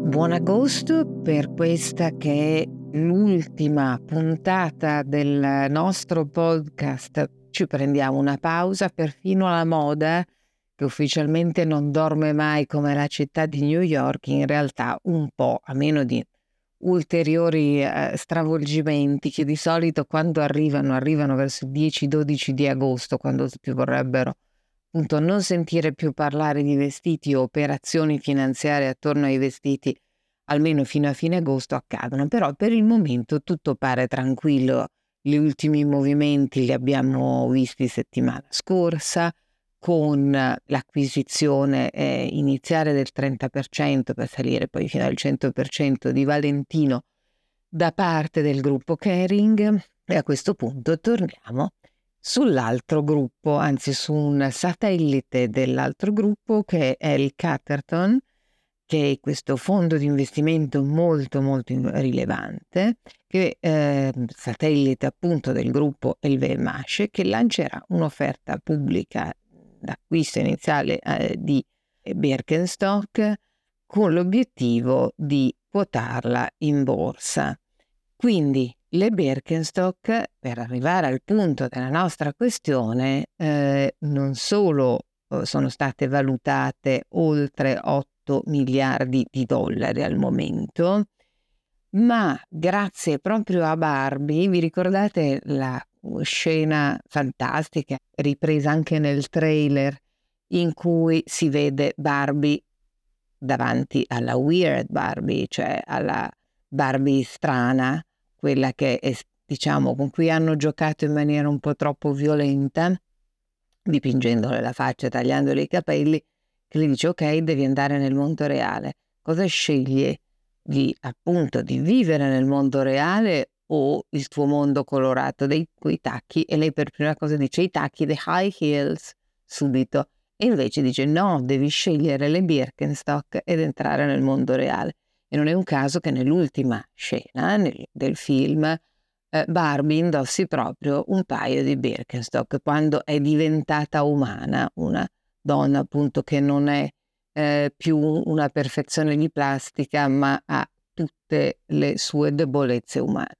buon agosto per questa che è l'ultima puntata del nostro podcast. Ci prendiamo una pausa, perfino la moda, che ufficialmente non dorme mai come la città di New York, in realtà un po', a meno di ulteriori eh, stravolgimenti che di solito quando arrivano, arrivano verso il 10-12 di agosto, quando tutti vorrebbero appunto non sentire più parlare di vestiti o operazioni finanziarie attorno ai vestiti almeno fino a fine agosto accadono, però per il momento tutto pare tranquillo. Gli ultimi movimenti li abbiamo visti settimana scorsa con l'acquisizione eh, iniziale del 30% per salire poi fino al 100% di Valentino da parte del gruppo Kering e a questo punto torniamo sull'altro gruppo, anzi su un satellite dell'altro gruppo che è il Caterton, che è questo fondo di investimento molto molto rilevante, che eh, satellite appunto del gruppo Elvemasce, che lancerà un'offerta pubblica d'acquisto iniziale eh, di Birkenstock con l'obiettivo di quotarla in borsa. Quindi le Birkenstock, per arrivare al punto della nostra questione, eh, non solo eh, sono state valutate oltre 8 miliardi di dollari al momento, ma grazie proprio a Barbie, vi ricordate la scena fantastica, ripresa anche nel trailer, in cui si vede Barbie davanti alla weird Barbie, cioè alla Barbie strana, quella che è, diciamo, con cui hanno giocato in maniera un po' troppo violenta, dipingendole la faccia, tagliandole i capelli, che le dice ok, devi andare nel mondo reale. Cosa sceglie? Di appunto di vivere nel mondo reale o il tuo mondo colorato dei quei tacchi e lei per prima cosa dice i tacchi, the high heels, subito. E invece dice no, devi scegliere le Birkenstock ed entrare nel mondo reale. E non è un caso che nell'ultima scena nel, del film eh, Barbie indossi proprio un paio di Birkenstock quando è diventata umana, una donna appunto che non è eh, più una perfezione di plastica ma ha tutte le sue debolezze umane.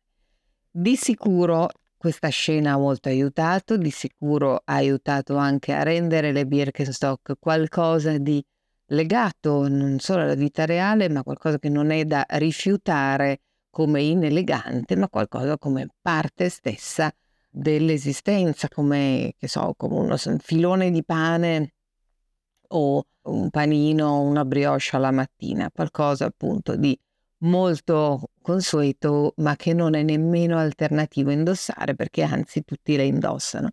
Di sicuro questa scena ha molto aiutato, di sicuro ha aiutato anche a rendere le Birkenstock qualcosa di legato non solo alla vita reale, ma qualcosa che non è da rifiutare come inelegante, ma qualcosa come parte stessa dell'esistenza, come, so, come uno un filone di pane o un panino, una brioche alla mattina, qualcosa appunto di molto consueto, ma che non è nemmeno alternativo indossare, perché anzi tutti la indossano.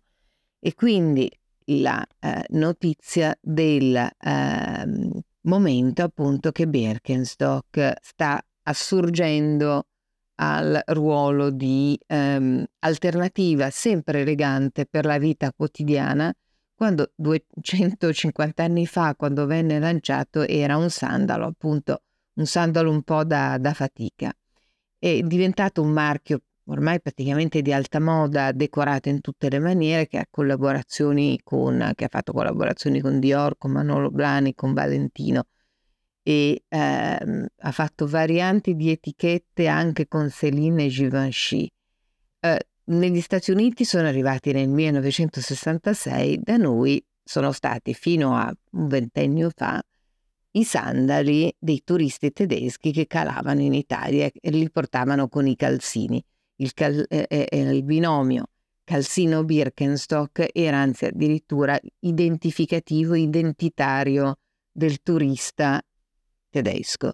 E quindi la eh, notizia del eh, momento appunto che Birkenstock sta assurgendo al ruolo di ehm, alternativa sempre elegante per la vita quotidiana quando 250 anni fa, quando venne lanciato, era un sandalo, appunto un sandalo un po' da, da fatica. È diventato un marchio ormai praticamente di alta moda, decorato in tutte le maniere, che ha collaborazioni con, che ha fatto collaborazioni con Dior, con Manolo Blani, con Valentino e ehm, ha fatto varianti di etichette anche con Céline e Givenchy. Eh, negli Stati Uniti sono arrivati nel 1966, da noi sono stati fino a un ventennio fa i sandali dei turisti tedeschi che calavano in Italia e li portavano con i calzini il, cal- eh, eh, il binomio calzino-Birkenstock era anzi addirittura identificativo, identitario del turista tedesco.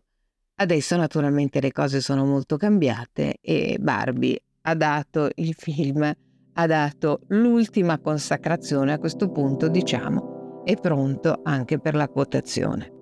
Adesso naturalmente le cose sono molto cambiate e Barbie ha dato il film, ha dato l'ultima consacrazione a questo punto, diciamo, è pronto anche per la quotazione.